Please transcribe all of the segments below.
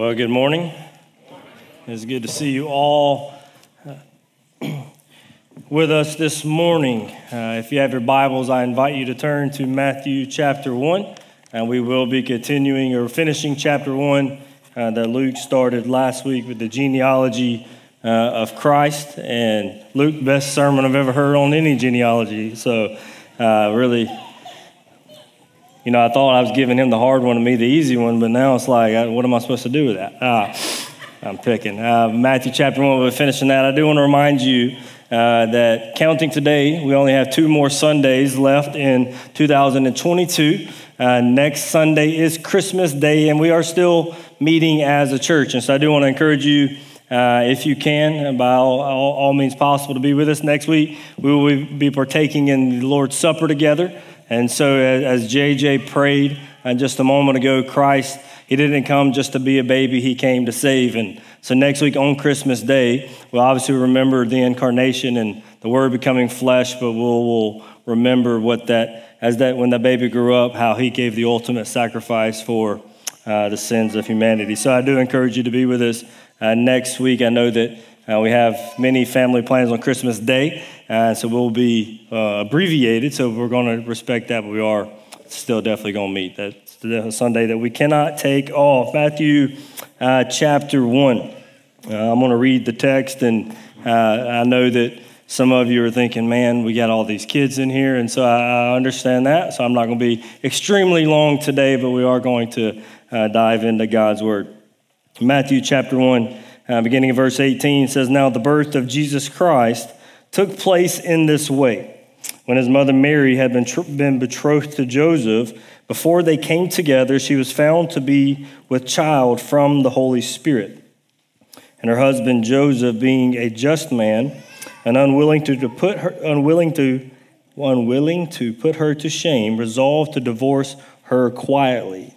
Well, good morning. It's good to see you all uh, with us this morning. Uh, if you have your Bibles, I invite you to turn to Matthew chapter 1, and we will be continuing or finishing chapter 1 uh, that Luke started last week with the genealogy uh, of Christ. And Luke, best sermon I've ever heard on any genealogy. So, uh, really you know, I thought I was giving him the hard one and me the easy one, but now it's like, what am I supposed to do with that? Ah, I'm picking. Uh, Matthew chapter 1, we're finishing that. I do want to remind you uh, that counting today, we only have two more Sundays left in 2022. Uh, next Sunday is Christmas Day, and we are still meeting as a church. And so I do want to encourage you. Uh, if you can, by all, all, all, means possible, to be with us next week. We will be partaking in the Lord's Supper together. And so, as JJ prayed uh, just a moment ago, Christ, He didn't come just to be a baby, He came to save. And so, next week on Christmas Day, we'll obviously remember the incarnation and the Word becoming flesh, but we'll, we'll remember what that, as that when that baby grew up, how He gave the ultimate sacrifice for uh, the sins of humanity. So, I do encourage you to be with us uh, next week. I know that uh, we have many family plans on Christmas Day, uh, so we'll be uh, abbreviated, so we're going to respect that, but we are still definitely going to meet. That's the Sunday that we cannot take off. Matthew uh, chapter 1. Uh, I'm going to read the text, and uh, I know that some of you are thinking, man, we got all these kids in here, and so I, I understand that. So I'm not going to be extremely long today, but we are going to dive into God's Word. Matthew chapter 1 uh, beginning of verse 18 says, Now the birth of Jesus Christ took place in this way. When his mother Mary had been, tr- been betrothed to Joseph, before they came together, she was found to be with child from the Holy Spirit. And her husband Joseph, being a just man and unwilling to, to put her, unwilling to, unwilling to put her to shame, resolved to divorce her quietly.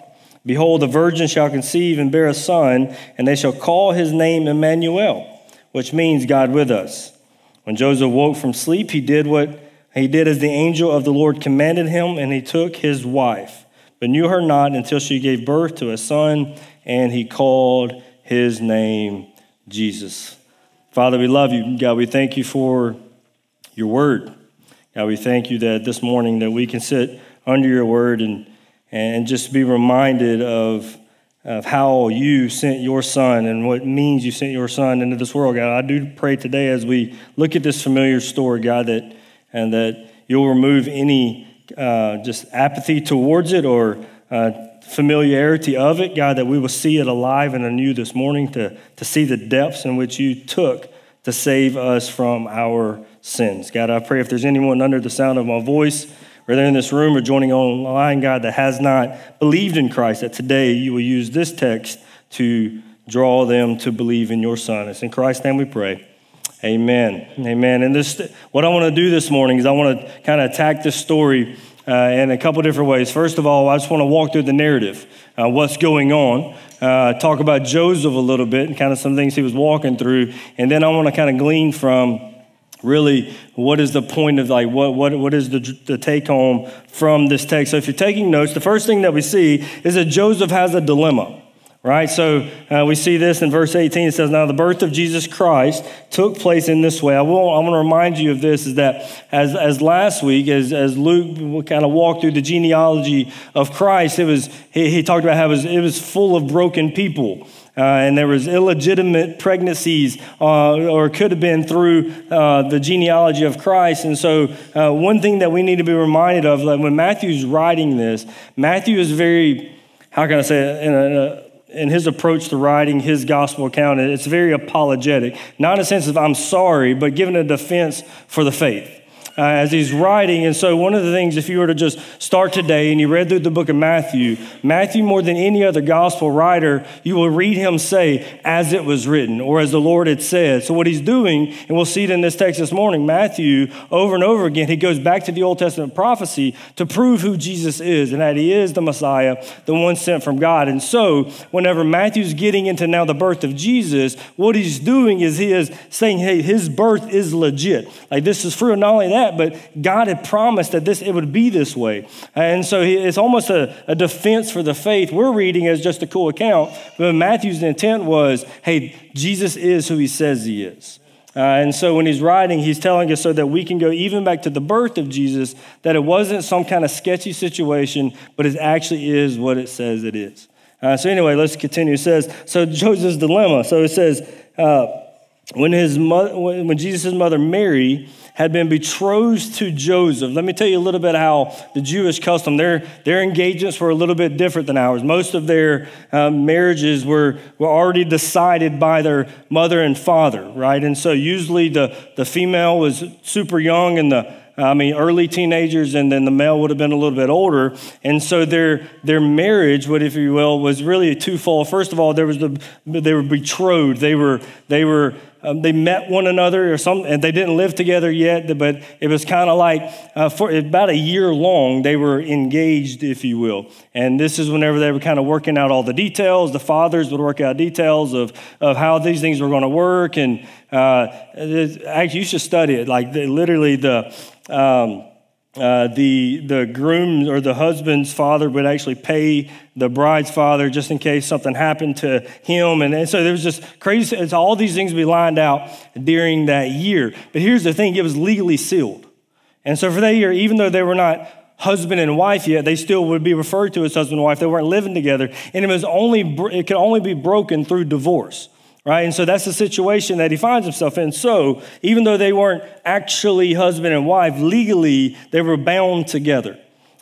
Behold, the virgin shall conceive and bear a son, and they shall call his name Emmanuel, which means God with us. When Joseph woke from sleep, he did what he did as the angel of the Lord commanded him, and he took his wife, but knew her not until she gave birth to a son, and he called his name Jesus. Father, we love you. God, we thank you for your word. God, we thank you that this morning that we can sit under your word and and just be reminded of, of how you sent your son and what means you sent your son into this world, God. I do pray today as we look at this familiar story, God, that and that you'll remove any uh, just apathy towards it or uh, familiarity of it, God, that we will see it alive and anew this morning to, to see the depths in which you took to save us from our sins. God, I pray if there's anyone under the sound of my voice, whether in this room or joining online, God, that has not believed in Christ, that today you will use this text to draw them to believe in your Son. It's in Christ's name we pray. Amen. Amen. And this, what I want to do this morning is I want to kind of attack this story uh, in a couple different ways. First of all, I just want to walk through the narrative, uh, what's going on, uh, talk about Joseph a little bit, and kind of some things he was walking through, and then I want to kind of glean from really what is the point of like what, what, what is the, the take home from this text? So if you're taking notes the first thing that we see is that joseph has a dilemma right? So uh, we see this in verse 18 it says now the birth of jesus christ took place in this way. I, will, I want to remind you of this is that as, as last week as, as luke kind of walked through the genealogy of christ it was he, he talked about how it was, it was full of broken people uh, and there was illegitimate pregnancies uh, or could have been through uh, the genealogy of christ. And so uh, one thing that we need to be reminded of like when matthew's writing this matthew is very how can i say it in, a, in his approach to writing his gospel account it's very apologetic. Not in a sense of i'm sorry but giving a defense for the faith uh, as he's writing. And so, one of the things, if you were to just start today and you read through the book of Matthew, Matthew, more than any other gospel writer, you will read him say, as it was written, or as the Lord had said. So, what he's doing, and we'll see it in this text this morning, Matthew, over and over again, he goes back to the Old Testament prophecy to prove who Jesus is and that he is the Messiah, the one sent from God. And so, whenever Matthew's getting into now the birth of Jesus, what he's doing is he is saying, hey, his birth is legit. Like, this is true. And not only that, but God had promised that this it would be this way. And so it's almost a, a defense for the faith. We're reading as just a cool account, but Matthew's intent was, hey, Jesus is who he says he is. Uh, and so when he's writing, he's telling us so that we can go even back to the birth of Jesus, that it wasn't some kind of sketchy situation, but it actually is what it says it is. Uh, so anyway, let's continue. It says, so Joseph's dilemma. So it says, uh, when his mother, when Jesus' mother Mary had been betrothed to Joseph. Let me tell you a little bit how the Jewish custom, their, their engagements were a little bit different than ours. Most of their um, marriages were, were already decided by their mother and father, right? And so usually the, the female was super young and the I mean, early teenagers, and then the male would have been a little bit older. And so their, their marriage, what if you will, was really a twofold. First of all, there was the, they were betrothed. They were, they were um, they met one another or some, and they didn't live together yet, but it was kind of like uh, for about a year long, they were engaged, if you will. And this is whenever they were kind of working out all the details. The fathers would work out details of, of how these things were going to work. And uh, actually, you should study it. Like literally, the. Um, uh, the, the groom or the husband's father would actually pay the bride's father just in case something happened to him. And, and so there was just crazy, it's all these things be lined out during that year. But here's the thing it was legally sealed. And so for that year, even though they were not husband and wife yet, they still would be referred to as husband and wife. They weren't living together. And it was only, it could only be broken through divorce right? And so that's the situation that he finds himself in. So even though they weren't actually husband and wife, legally they were bound together.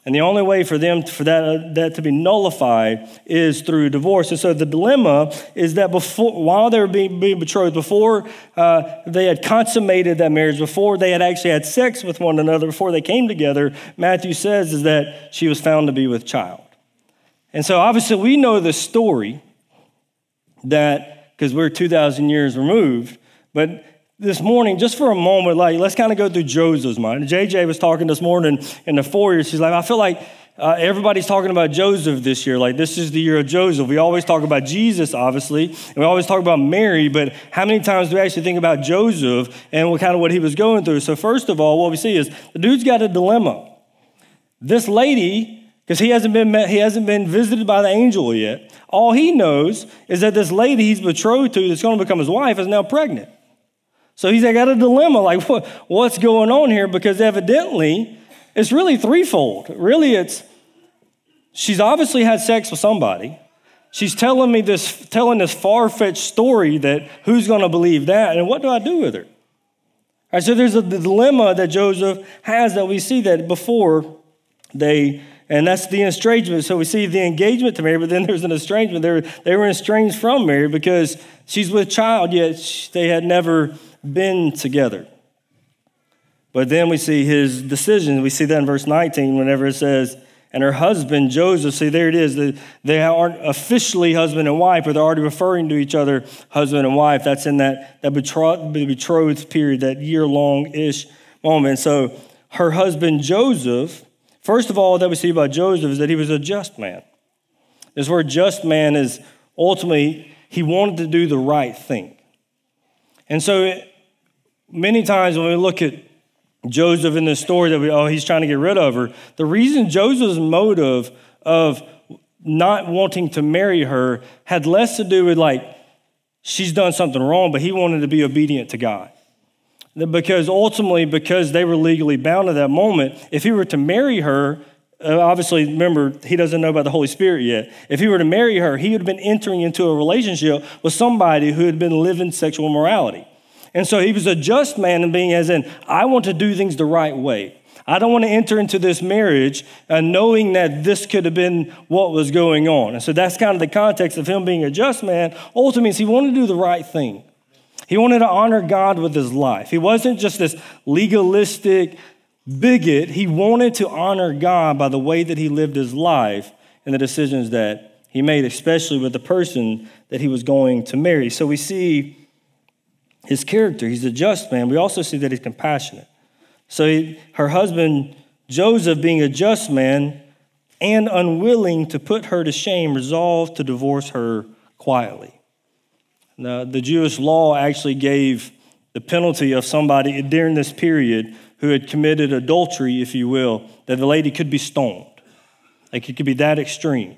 And the only way for them for that, that to be nullified is through divorce. And so the dilemma is that before, while they were being, being betrothed, before uh, they had consummated that marriage, before they had actually had sex with one another, before they came together, Matthew says is that she was found to be with child. And so obviously we know the story that because we're 2,000 years removed. But this morning, just for a moment, like let's kind of go through Joseph's mind. JJ was talking this morning in the foyer. She's like, I feel like uh, everybody's talking about Joseph this year. Like, this is the year of Joseph. We always talk about Jesus, obviously, and we always talk about Mary, but how many times do we actually think about Joseph and what kind of what he was going through? So, first of all, what we see is the dude's got a dilemma. This lady, because he hasn't been met, he hasn't been visited by the angel yet. All he knows is that this lady he's betrothed to, that's going to become his wife, is now pregnant. So he's got a dilemma like, what, what's going on here? Because evidently, it's really threefold. Really, it's she's obviously had sex with somebody. She's telling me this, telling this far fetched story that who's going to believe that? And what do I do with her? All right, so there's a dilemma that Joseph has that we see that before they and that's the estrangement. So we see the engagement to Mary, but then there's an estrangement. They were, they were estranged from Mary because she's with child, yet they had never been together. But then we see his decision. We see that in verse 19, whenever it says, and her husband, Joseph, see, there it is. They aren't officially husband and wife, but they're already referring to each other husband and wife. That's in that, that betrothed period, that year long ish moment. So her husband, Joseph, First of all, that we see about Joseph is that he was a just man. This word just man is ultimately, he wanted to do the right thing. And so, many times when we look at Joseph in this story that we, oh, he's trying to get rid of her, the reason Joseph's motive of not wanting to marry her had less to do with like, she's done something wrong, but he wanted to be obedient to God because ultimately, because they were legally bound at that moment, if he were to marry her, uh, obviously, remember, he doesn't know about the Holy Spirit yet. If he were to marry her, he would have been entering into a relationship with somebody who had been living sexual morality. And so he was a just man in being as in, I want to do things the right way. I don't want to enter into this marriage uh, knowing that this could have been what was going on. And so that's kind of the context of him being a just man. Ultimately, he wanted to do the right thing. He wanted to honor God with his life. He wasn't just this legalistic, bigot. He wanted to honor God by the way that he lived his life and the decisions that he made, especially with the person that he was going to marry. So we see his character. He's a just man. We also see that he's compassionate. So he, her husband, Joseph, being a just man and unwilling to put her to shame, resolved to divorce her quietly. Now, the Jewish law actually gave the penalty of somebody during this period who had committed adultery, if you will, that the lady could be stoned. Like it could be that extreme.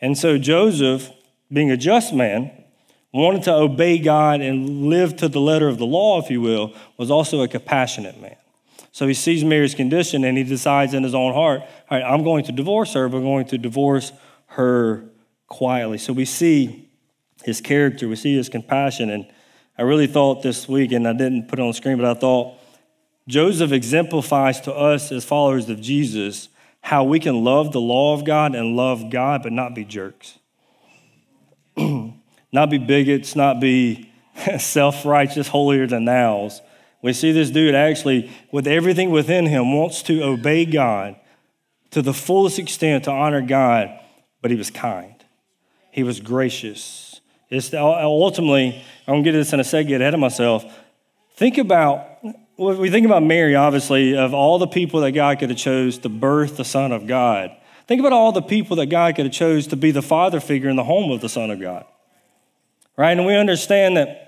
And so Joseph, being a just man, wanted to obey God and live to the letter of the law, if you will, was also a compassionate man. So he sees Mary's condition and he decides in his own heart, all right, I'm going to divorce her, but I'm going to divorce her quietly. So we see his character, we see his compassion. And I really thought this week, and I didn't put it on the screen, but I thought Joseph exemplifies to us as followers of Jesus how we can love the law of God and love God, but not be jerks. not be bigots, not be self righteous, holier than thou's. We see this dude actually, with everything within him, wants to obey God to the fullest extent to honor God, but he was kind. He was gracious. It's ultimately, I'm going to get this in a second, get ahead of myself. Think about, we think about Mary, obviously, of all the people that God could have chose to birth the Son of God. Think about all the people that God could have chose to be the father figure in the home of the Son of God right? And we understand that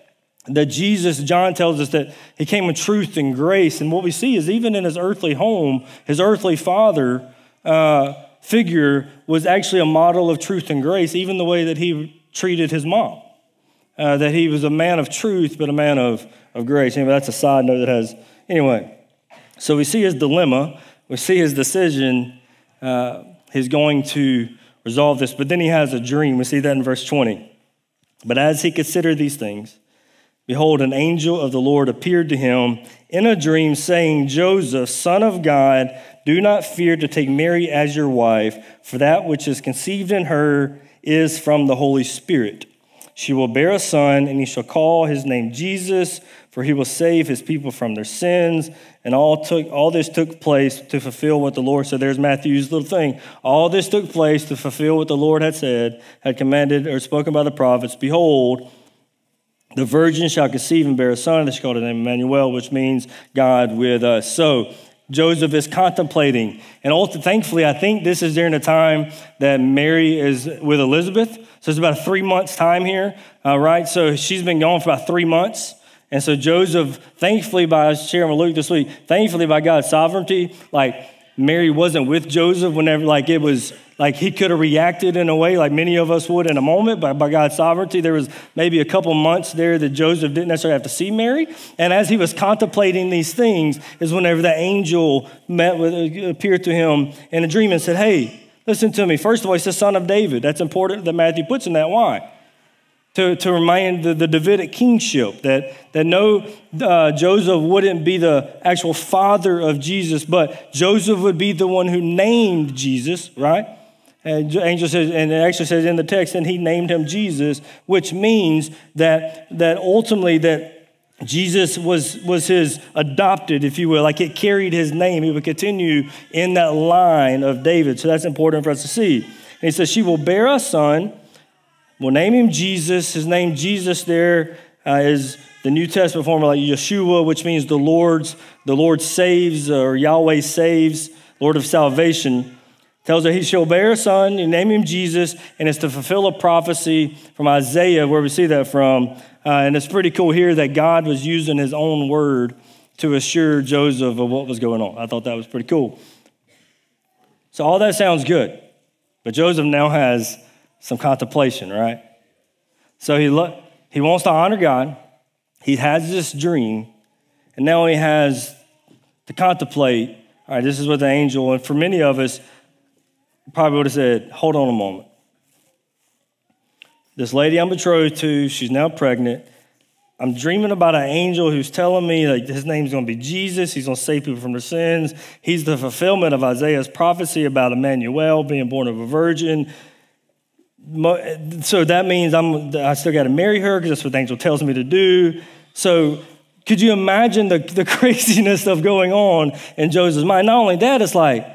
that Jesus, John tells us that he came in truth and grace. And what we see is even in his earthly home, his earthly father uh, figure was actually a model of truth and grace, even the way that he treated his mom. Uh, that he was a man of truth, but a man of, of grace. Anyway, that's a side note that has, anyway. So we see his dilemma, we see his decision. Uh, he's going to resolve this, but then he has a dream. We see that in verse 20. But as he considered these things, behold, an angel of the Lord appeared to him in a dream, saying, Joseph, son of God, do not fear to take Mary as your wife, for that which is conceived in her is from the Holy Spirit. She will bear a son, and he shall call his name Jesus, for he will save his people from their sins. And all, took, all this took place to fulfill what the Lord said. There's Matthew's little thing. All this took place to fulfill what the Lord had said, had commanded, or spoken by the prophets. Behold, the virgin shall conceive and bear a son, and they shall call his name Emmanuel, which means God with us. So, Joseph is contemplating. And also, thankfully, I think this is during the time that Mary is with Elizabeth. So it's about a three months time here, uh, right? So she's been gone for about three months. And so Joseph, thankfully, by sharing with Luke this week, thankfully by God's sovereignty, like Mary wasn't with Joseph whenever, like it was, like he could have reacted in a way like many of us would in a moment, but by God's sovereignty, there was maybe a couple months there that Joseph didn't necessarily have to see Mary. And as he was contemplating these things, is whenever the angel met with, appeared to him in a dream and said, Hey, listen to me. First of all, he says, Son of David. That's important that Matthew puts in that. Why? To, to remind the, the Davidic kingship, that, that no, uh, Joseph wouldn't be the actual father of Jesus, but Joseph would be the one who named Jesus, right? And angel says, and it actually says in the text, and he named him Jesus, which means that, that ultimately that Jesus was, was his adopted, if you will, like it carried his name. He would continue in that line of David. So that's important for us to see. And he says, She will bear a son We'll name him Jesus. His name Jesus there uh, is the New Testament form like Yeshua, which means the Lord's, the Lord saves or Yahweh saves, Lord of salvation. Tells her he shall bear a son, you name him Jesus, and it's to fulfill a prophecy from Isaiah, where we see that from. Uh, and it's pretty cool here that God was using his own word to assure Joseph of what was going on. I thought that was pretty cool. So all that sounds good. But Joseph now has some contemplation, right? So he, lo- he wants to honor God. He has this dream, and now he has to contemplate. All right, this is what the angel, and for many of us, probably would have said, Hold on a moment. This lady I'm betrothed to, she's now pregnant. I'm dreaming about an angel who's telling me that his name's going to be Jesus. He's going to save people from their sins. He's the fulfillment of Isaiah's prophecy about Emmanuel being born of a virgin so that means I'm, I still got to marry her because that's what the angel tells me to do. So could you imagine the, the craziness of going on in Joseph's mind? Not only that, it's like,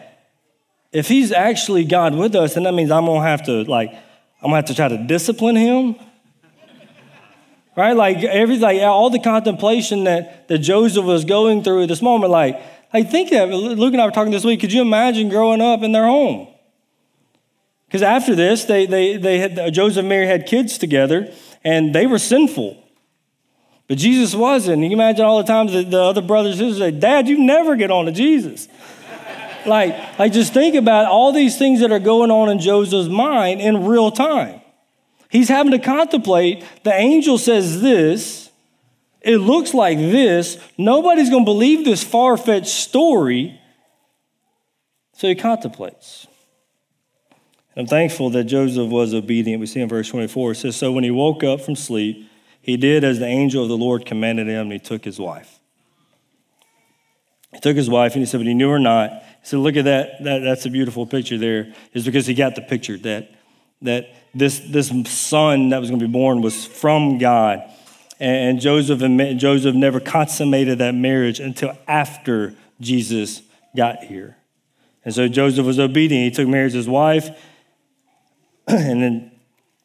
if he's actually God with us, then that means I'm gonna have to like, I'm gonna have to try to discipline him. right? Like every like all the contemplation that, that Joseph was going through at this moment, like, I think that Luke and I were talking this week. Could you imagine growing up in their home? Because after this, they, they, they had, uh, Joseph and Mary had kids together, and they were sinful. But Jesus wasn't. You imagine all the times that the other brothers and sisters say, Dad, you never get on to Jesus. like, like, just think about all these things that are going on in Joseph's mind in real time. He's having to contemplate. The angel says this. It looks like this. Nobody's going to believe this far fetched story. So he contemplates. I'm thankful that Joseph was obedient. We see in verse 24, it says, So when he woke up from sleep, he did as the angel of the Lord commanded him, and he took his wife. He took his wife, and he said, But he knew her not. He said, Look at that. that that's a beautiful picture there. Is because he got the picture that, that this, this son that was going to be born was from God. And Joseph, and Joseph never consummated that marriage until after Jesus got here. And so Joseph was obedient. He took Mary as his wife, and then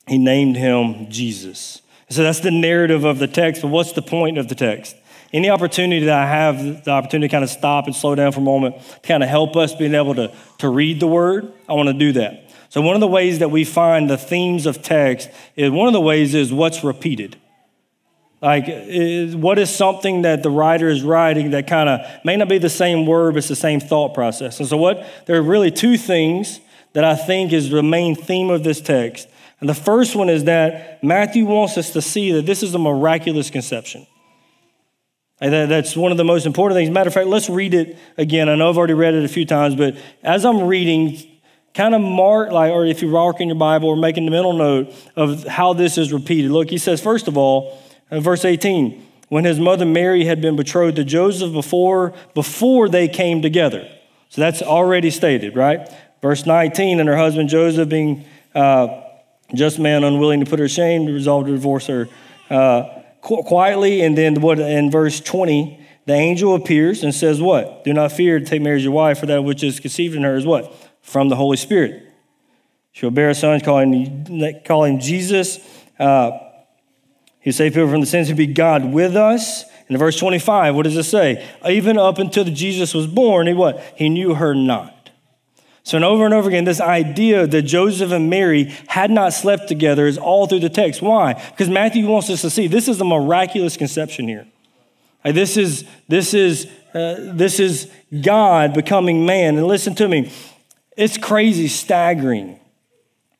he named him Jesus. So that's the narrative of the text, but what's the point of the text? Any opportunity that I have, the opportunity to kind of stop and slow down for a moment to kind of help us being able to, to read the word, I want to do that. So, one of the ways that we find the themes of text is one of the ways is what's repeated. Like, is, what is something that the writer is writing that kind of may not be the same word, but it's the same thought process. And so, what there are really two things that I think is the main theme of this text. And the first one is that Matthew wants us to see that this is a miraculous conception. And that's one of the most important things. Matter of fact, let's read it again. I know I've already read it a few times, but as I'm reading, kind of mark, like, or if you're marking your Bible or making the mental note of how this is repeated. Look, he says, first of all, in verse 18, when his mother Mary had been betrothed to Joseph before, before they came together. So that's already stated, right? Verse 19, and her husband Joseph being uh, just man unwilling to put her shame, resolved to divorce her uh, quietly. And then what in verse 20, the angel appears and says, What? Do not fear to take Mary as your wife, for that which is conceived in her is what? From the Holy Spirit. She'll bear a son, calling him, Jesus. Uh, He'll save people from the sins. He'll be God with us. In verse 25, what does it say? Even up until Jesus was born, he what? He knew her not. So, and over and over again, this idea that Joseph and Mary had not slept together is all through the text. Why? Because Matthew wants us to see this is a miraculous conception here. This is this is uh, this is God becoming man. And listen to me, it's crazy, staggering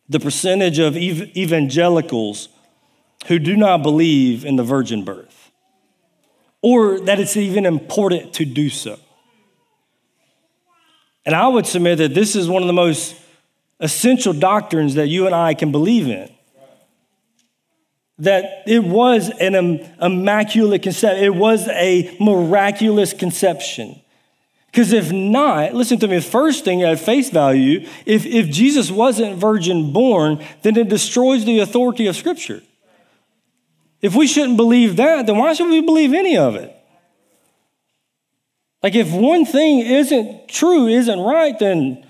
the percentage of ev- evangelicals who do not believe in the virgin birth, or that it's even important to do so. And I would submit that this is one of the most essential doctrines that you and I can believe in. That it was an immaculate conception, it was a miraculous conception. Because if not, listen to me, the first thing at face value, if, if Jesus wasn't virgin born, then it destroys the authority of Scripture. If we shouldn't believe that, then why should we believe any of it? Like, if one thing isn't true, isn't right, then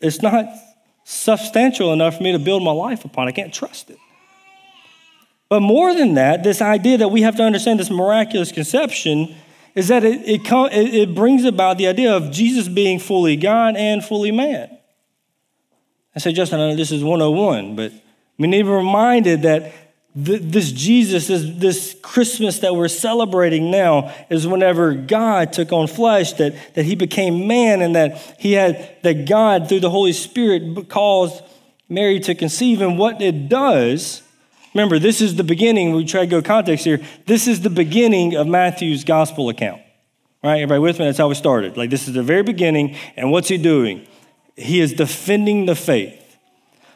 it's not substantial enough for me to build my life upon. I can't trust it. But more than that, this idea that we have to understand this miraculous conception is that it, it, it brings about the idea of Jesus being fully God and fully man. I say, Justin, I know this is 101, but need to be reminded that this Jesus, this, this Christmas that we're celebrating now, is whenever God took on flesh, that, that he became man, and that he had, that God, through the Holy Spirit, caused Mary to conceive. And what it does, remember, this is the beginning, we try to go context here, this is the beginning of Matthew's gospel account. Right? Everybody with me? That's how we started. Like, this is the very beginning, and what's he doing? He is defending the faith.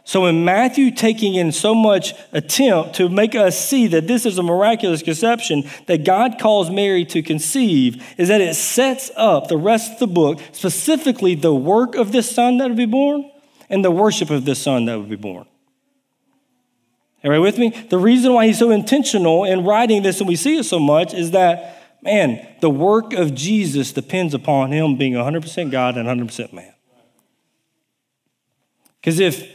So, in Matthew taking in so much attempt to make us see that this is a miraculous conception that God calls Mary to conceive, is that it sets up the rest of the book, specifically the work of this son that would be born and the worship of this son that would be born. Everybody with me? The reason why he's so intentional in writing this and we see it so much is that, man, the work of Jesus depends upon him being 100% God and 100% man. Because if,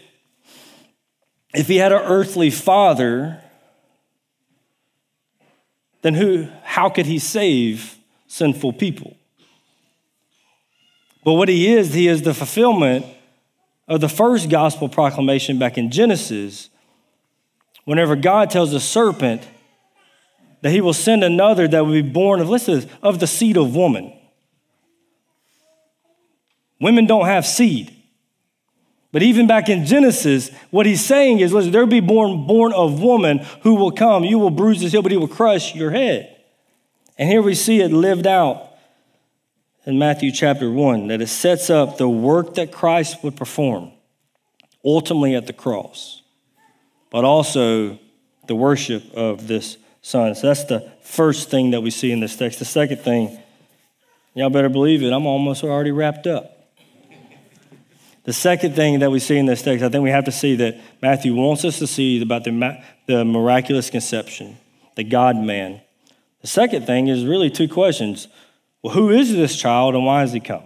if he had an earthly father, then who, how could he save sinful people? But what he is, he is the fulfillment of the first gospel proclamation back in Genesis whenever God tells the serpent that he will send another that will be born of, listen, of the seed of woman. Women don't have seed. But even back in Genesis, what he's saying is, listen, there'll be born, born of woman who will come. You will bruise his heel, but he will crush your head. And here we see it lived out in Matthew chapter 1, that it sets up the work that Christ would perform ultimately at the cross but also the worship of this son. So that's the first thing that we see in this text. The second thing, y'all better believe it, I'm almost already wrapped up. The second thing that we see in this text, I think we have to see that Matthew wants us to see about the, the miraculous conception, the God man. The second thing is really two questions. Well, who is this child and why has he come?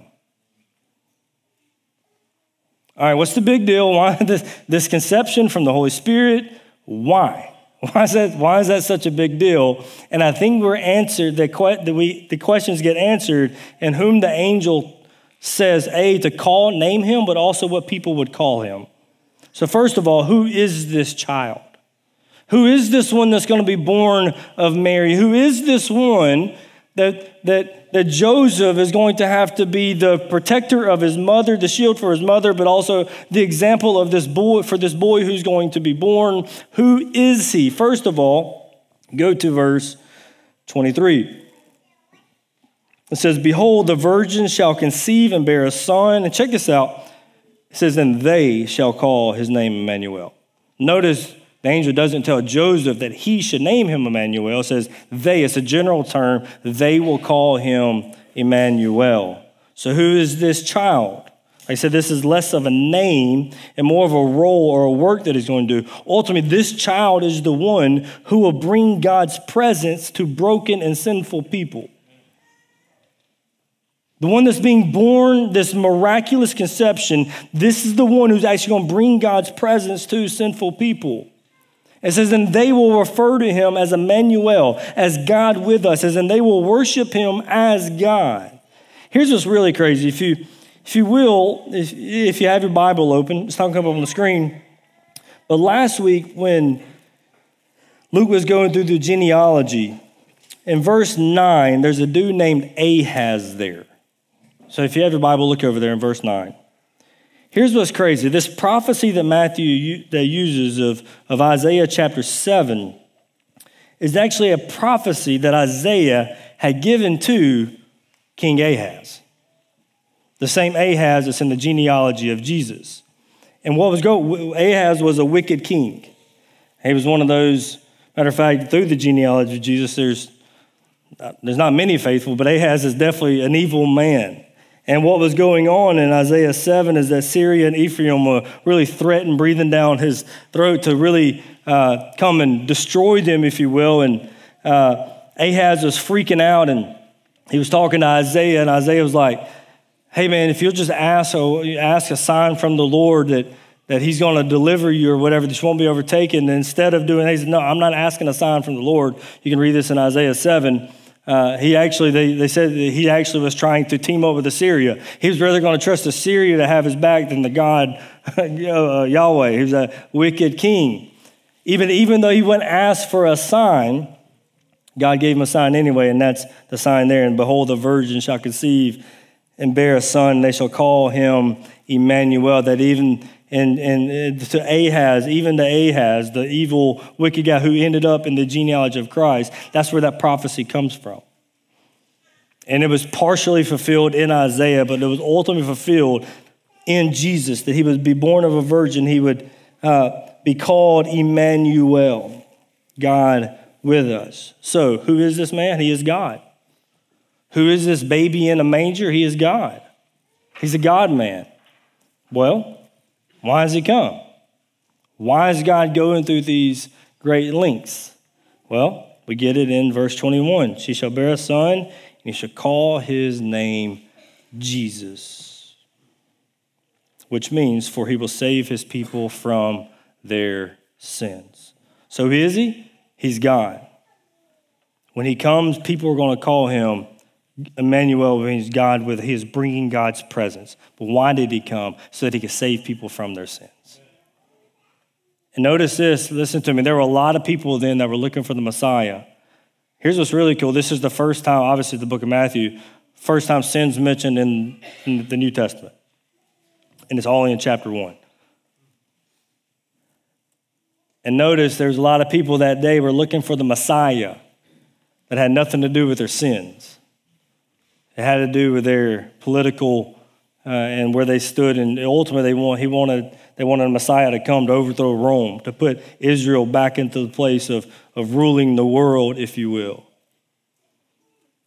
All right, what's the big deal? Why this, this conception from the Holy Spirit? Why? Why is, that, why is that such a big deal? And I think we're answered, the, the, we, the questions get answered in whom the angel says, A, to call, name him, but also what people would call him. So, first of all, who is this child? Who is this one that's going to be born of Mary? Who is this one that, that, that Joseph is going to have to be the protector of his mother, the shield for his mother, but also the example of this boy for this boy who's going to be born. Who is he? First of all, go to verse 23. It says, Behold, the virgin shall conceive and bear a son. And check this out. It says, And they shall call his name Emmanuel. Notice the angel doesn't tell Joseph that he should name him Emmanuel. It says they, it's a general term, they will call him Emmanuel. So who is this child? Like I said, this is less of a name and more of a role or a work that he's going to do. Ultimately, this child is the one who will bring God's presence to broken and sinful people. The one that's being born, this miraculous conception, this is the one who's actually going to bring God's presence to sinful people. It says, and they will refer to him as Emmanuel, as God with us. Says, and they will worship him as God. Here's what's really crazy. If you, if you will, if, if you have your Bible open, it's not coming up on the screen. But last week, when Luke was going through the genealogy, in verse 9, there's a dude named Ahaz there. So if you have your Bible, look over there in verse 9. Here's what's crazy this prophecy that Matthew that uses of, of Isaiah chapter 7 is actually a prophecy that Isaiah had given to King Ahaz. The same Ahaz that's in the genealogy of Jesus. And what was going, Ahaz was a wicked king. He was one of those, matter of fact, through the genealogy of Jesus, there's, uh, there's not many faithful, but Ahaz is definitely an evil man. And what was going on in Isaiah 7 is that Syria and Ephraim were really threatened, breathing down his throat to really uh, come and destroy them, if you will. And uh, Ahaz was freaking out and he was talking to Isaiah, and Isaiah was like, Hey, man, if you'll just ask, or ask a sign from the Lord that, that he's going to deliver you or whatever, that you won't be overtaken. And instead of doing, he said, No, I'm not asking a sign from the Lord. You can read this in Isaiah 7. Uh, he actually, they, they said he actually was trying to team up with Assyria. He was rather going to trust Assyria to have his back than the God uh, Yahweh. Was a wicked king. Even, even though he went ask for a sign, God gave him a sign anyway, and that's the sign there. And behold, the virgin shall conceive and bear a son, and they shall call him Emmanuel. That even and, and to Ahaz, even to Ahaz, the evil, wicked guy who ended up in the genealogy of Christ, that's where that prophecy comes from. And it was partially fulfilled in Isaiah, but it was ultimately fulfilled in Jesus, that he would be born of a virgin, he would uh, be called Emmanuel, God with us. So, who is this man? He is God. Who is this baby in a manger? He is God. He's a God man. Well, why has he come? Why is God going through these great lengths? Well, we get it in verse 21. She shall bear a son, and he shall call his name Jesus, which means, for he will save his people from their sins. So who is he? He's God. When he comes, people are going to call him Emmanuel means God with his bringing God's presence. But why did he come? So that he could save people from their sins. And notice this, listen to me. There were a lot of people then that were looking for the Messiah. Here's what's really cool. This is the first time, obviously, the book of Matthew, first time sin's mentioned in, in the New Testament. And it's all in chapter one. And notice there's a lot of people that day were looking for the Messiah that had nothing to do with their sins. It had to do with their political uh, and where they stood. And ultimately, they want, he wanted, they wanted a Messiah to come to overthrow Rome, to put Israel back into the place of, of ruling the world, if you will.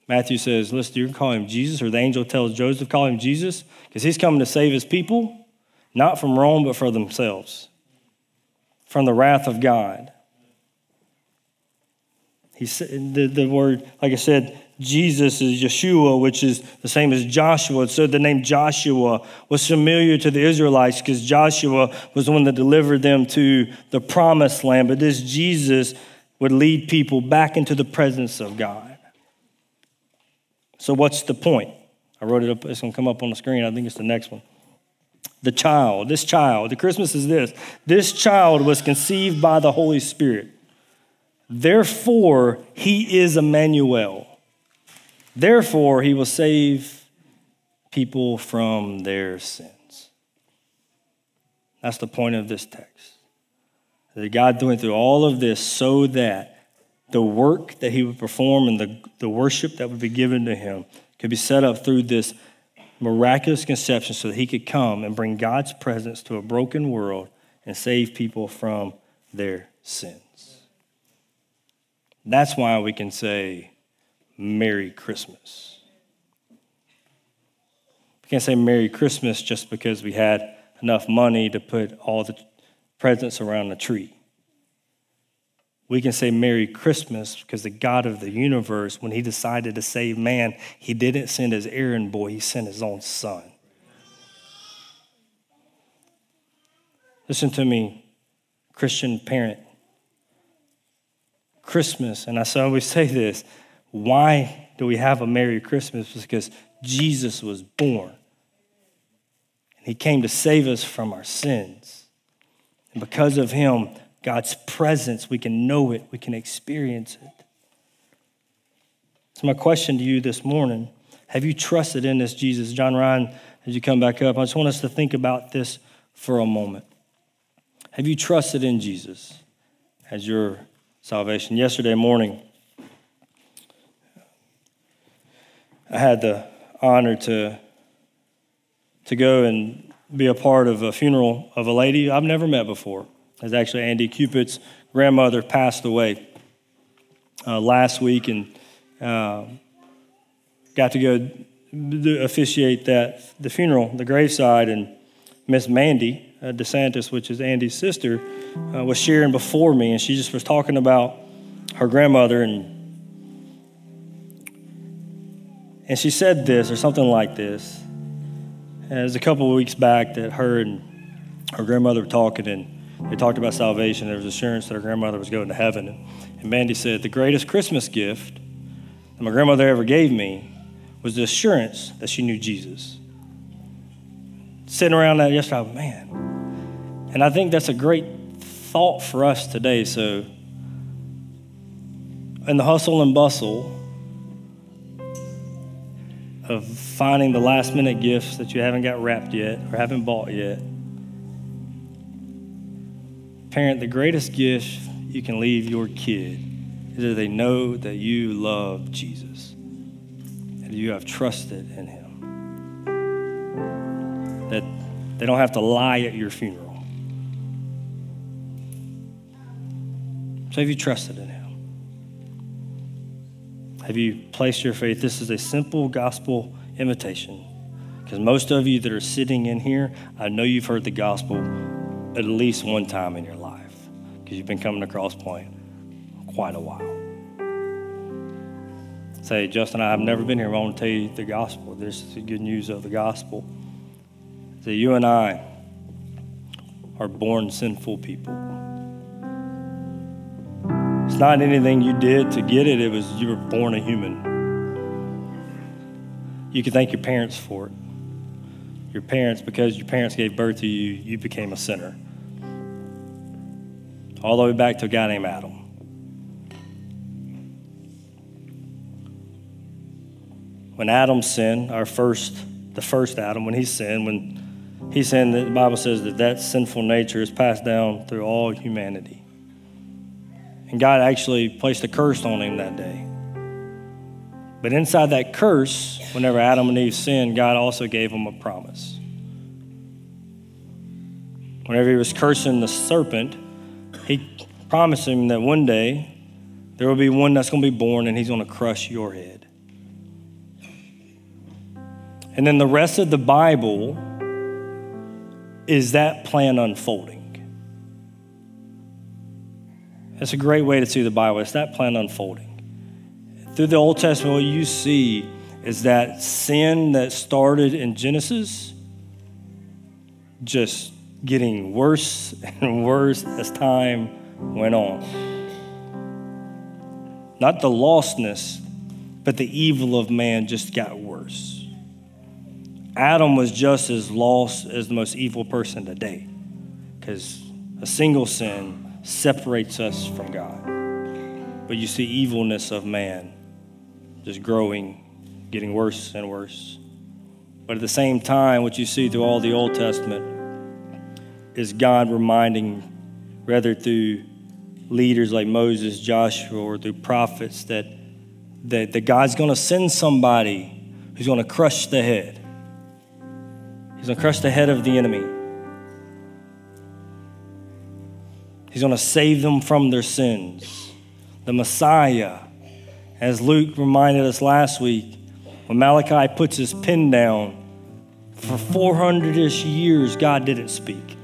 Matthew says, listen, you can call him Jesus, or the angel tells Joseph, call him Jesus, because he's coming to save his people, not from Rome, but for themselves, from the wrath of God. He said the, the word, like I said, Jesus is Yeshua, which is the same as Joshua. So the name Joshua was familiar to the Israelites because Joshua was the one that delivered them to the promised land. But this Jesus would lead people back into the presence of God. So, what's the point? I wrote it up, it's going to come up on the screen. I think it's the next one. The child, this child, the Christmas is this. This child was conceived by the Holy Spirit. Therefore, he is Emmanuel. Therefore, he will save people from their sins. That's the point of this text. That God went through all of this so that the work that he would perform and the, the worship that would be given to him could be set up through this miraculous conception so that he could come and bring God's presence to a broken world and save people from their sins. That's why we can say, Merry Christmas. We can't say Merry Christmas just because we had enough money to put all the presents around the tree. We can say Merry Christmas because the God of the universe, when he decided to save man, he didn't send his errand boy, he sent his own son. Listen to me, Christian parent. Christmas, and I always say this why do we have a Merry Christmas? Because Jesus was born. And he came to save us from our sins. And because of him, God's presence, we can know it, we can experience it. So, my question to you this morning have you trusted in this Jesus? John Ryan, as you come back up, I just want us to think about this for a moment. Have you trusted in Jesus as your salvation? Yesterday morning, I had the honor to, to go and be a part of a funeral of a lady I've never met before. It's actually Andy Cupid's grandmother passed away uh, last week and uh, got to go officiate that the funeral, the graveside, and Miss Mandy uh, DeSantis, which is Andy's sister, uh, was sharing before me, and she just was talking about her grandmother and And she said this, or something like this. And it was a couple of weeks back that her and her grandmother were talking, and they talked about salvation. There was assurance that her grandmother was going to heaven. And Mandy said, The greatest Christmas gift that my grandmother ever gave me was the assurance that she knew Jesus. Sitting around that yesterday, man. And I think that's a great thought for us today. So, in the hustle and bustle, of finding the last minute gifts that you haven't got wrapped yet or haven't bought yet. Parent, the greatest gift you can leave your kid is that they know that you love Jesus and you have trusted in him. That they don't have to lie at your funeral. So have you trusted in him? Have you placed your faith? This is a simple gospel invitation. Because most of you that are sitting in here, I know you've heard the gospel at least one time in your life. because you've been coming to Cross Point quite a while. Say, Justin, I've never been here. I want to tell you the gospel. This is the good news of the gospel. Say, you and I are born sinful people. It's not anything you did to get it, it was you were born a human. You can thank your parents for it. Your parents, because your parents gave birth to you, you became a sinner. All the way back to a guy named Adam. When Adam sinned, our first, the first Adam, when he sinned, when he sinned, the Bible says that that sinful nature is passed down through all humanity. And God actually placed a curse on him that day. But inside that curse, whenever Adam and Eve sinned, God also gave them a promise. Whenever he was cursing the serpent, he promised him that one day there will be one that's going to be born and he's going to crush your head. And then the rest of the Bible is that plan unfolding. That's a great way to see the Bible. It's that plan unfolding. Through the Old Testament, what you see is that sin that started in Genesis just getting worse and worse as time went on. Not the lostness, but the evil of man just got worse. Adam was just as lost as the most evil person today because a single sin separates us from God. But you see evilness of man just growing, getting worse and worse. But at the same time, what you see through all the Old Testament is God reminding, rather through leaders like Moses, Joshua, or through prophets, that, that, that God's going to send somebody who's going to crush the head. He's going to crush the head of the enemy. He's going to save them from their sins. The Messiah as Luke reminded us last week, when Malachi puts his pen down, for 400 ish years, God didn't speak.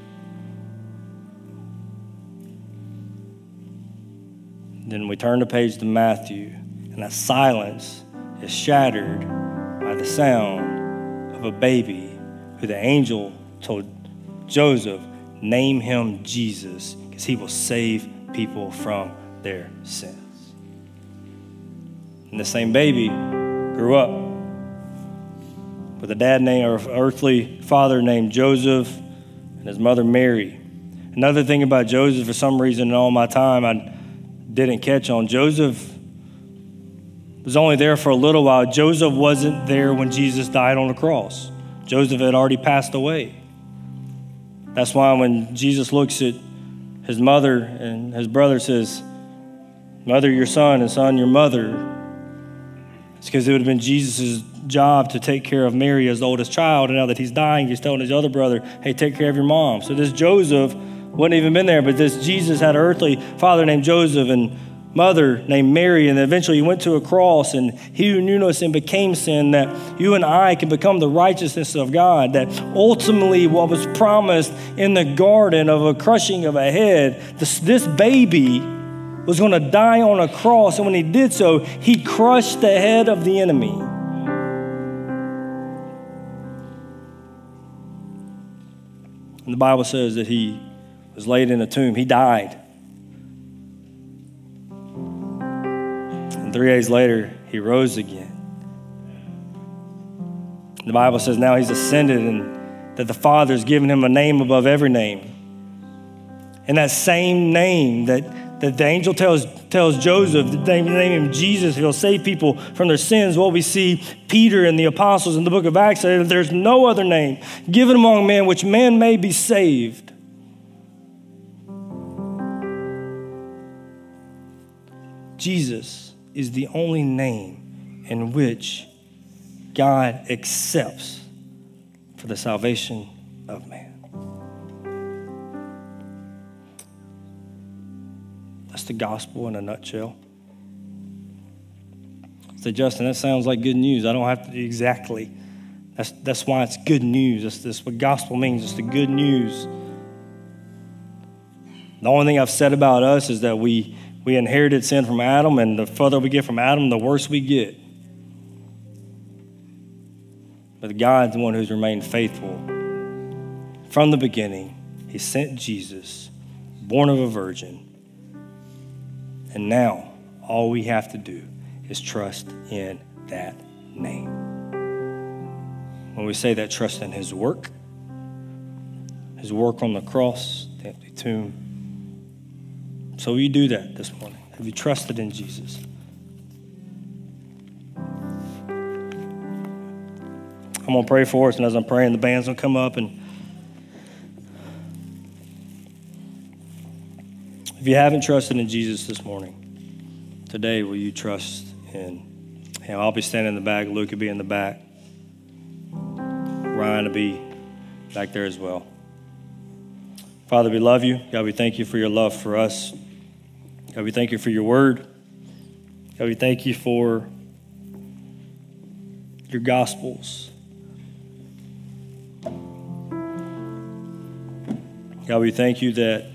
Then we turn the page to Matthew, and that silence is shattered by the sound of a baby who the angel told Joseph, Name him Jesus, he will save people from their sins. And the same baby grew up with a dad named, or earthly father named Joseph, and his mother Mary. Another thing about Joseph, for some reason in all my time, I didn't catch on. Joseph was only there for a little while. Joseph wasn't there when Jesus died on the cross. Joseph had already passed away. That's why when Jesus looks at his mother and his brother says, Mother, your son, and son, your mother, it's because it would have been Jesus' job to take care of Mary as the oldest child. And now that he's dying, he's telling his other brother, hey, take care of your mom. So this Joseph wouldn't even been there, but this Jesus had an earthly father named Joseph and mother named Mary, and eventually he went to a cross, and he who knew no sin became sin, that you and I can become the righteousness of God, that ultimately what was promised in the garden of a crushing of a head, this, this baby was going to die on a cross. And when he did so, he crushed the head of the enemy. And the Bible says that he was laid in a tomb. He died. And three days later, he rose again. The Bible says now he's ascended and that the Father has given him a name above every name. And that same name that that the angel tells, tells Joseph, they name him Jesus, he'll save people from their sins. What we see Peter and the apostles in the book of Acts say that there's no other name given among men which man may be saved. Jesus is the only name in which God accepts for the salvation of man. That's the gospel in a nutshell. Say, Justin, that sounds like good news. I don't have to exactly. That's, that's why it's good news. That's, that's what gospel means. It's the good news. The only thing I've said about us is that we, we inherited sin from Adam, and the further we get from Adam, the worse we get. But God's the one who's remained faithful from the beginning. He sent Jesus, born of a virgin. And now, all we have to do is trust in that name. When we say that, trust in His work, His work on the cross, the empty tomb. So, will you do that this morning? Have you trusted in Jesus? I'm going to pray for us, and as I'm praying, the band's going to come up. And if you haven't trusted in Jesus this morning, today will you trust in Him? I'll be standing in the back, Luke will be in the back, Ryan will be back there as well. Father, we love you. God, we thank you for your love for us. God, we thank you for your word. God, we thank you for your gospels. God, we thank you that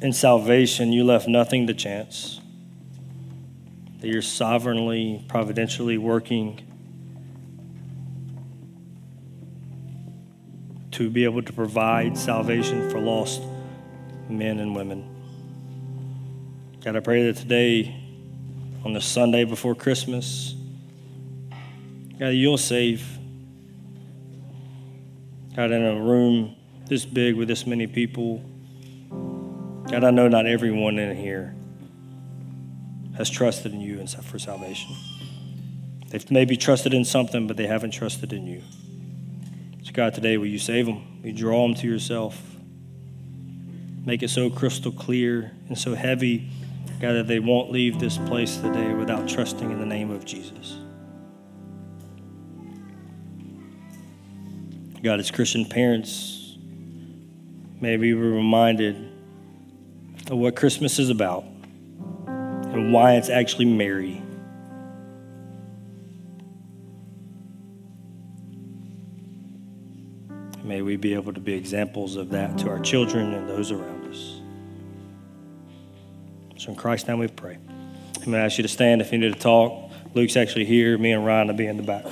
in salvation you left nothing to chance, that you're sovereignly, providentially working to be able to provide salvation for lost men and women. God, I pray that today, on the Sunday before Christmas, God, you'll save. God, in a room this big with this many people. God, I know not everyone in here has trusted in you and for salvation. They've maybe trusted in something, but they haven't trusted in you. So, God, today, will you save them? Will you draw them to yourself? Make it so crystal clear and so heavy, God, that they won't leave this place today without trusting in the name of Jesus. God, as Christian parents, May we be reminded of what Christmas is about and why it's actually merry. May we be able to be examples of that to our children and those around. So in Christ's name we pray. I'm going to ask you to stand if you need to talk. Luke's actually here. Me and Ryan will be in the back.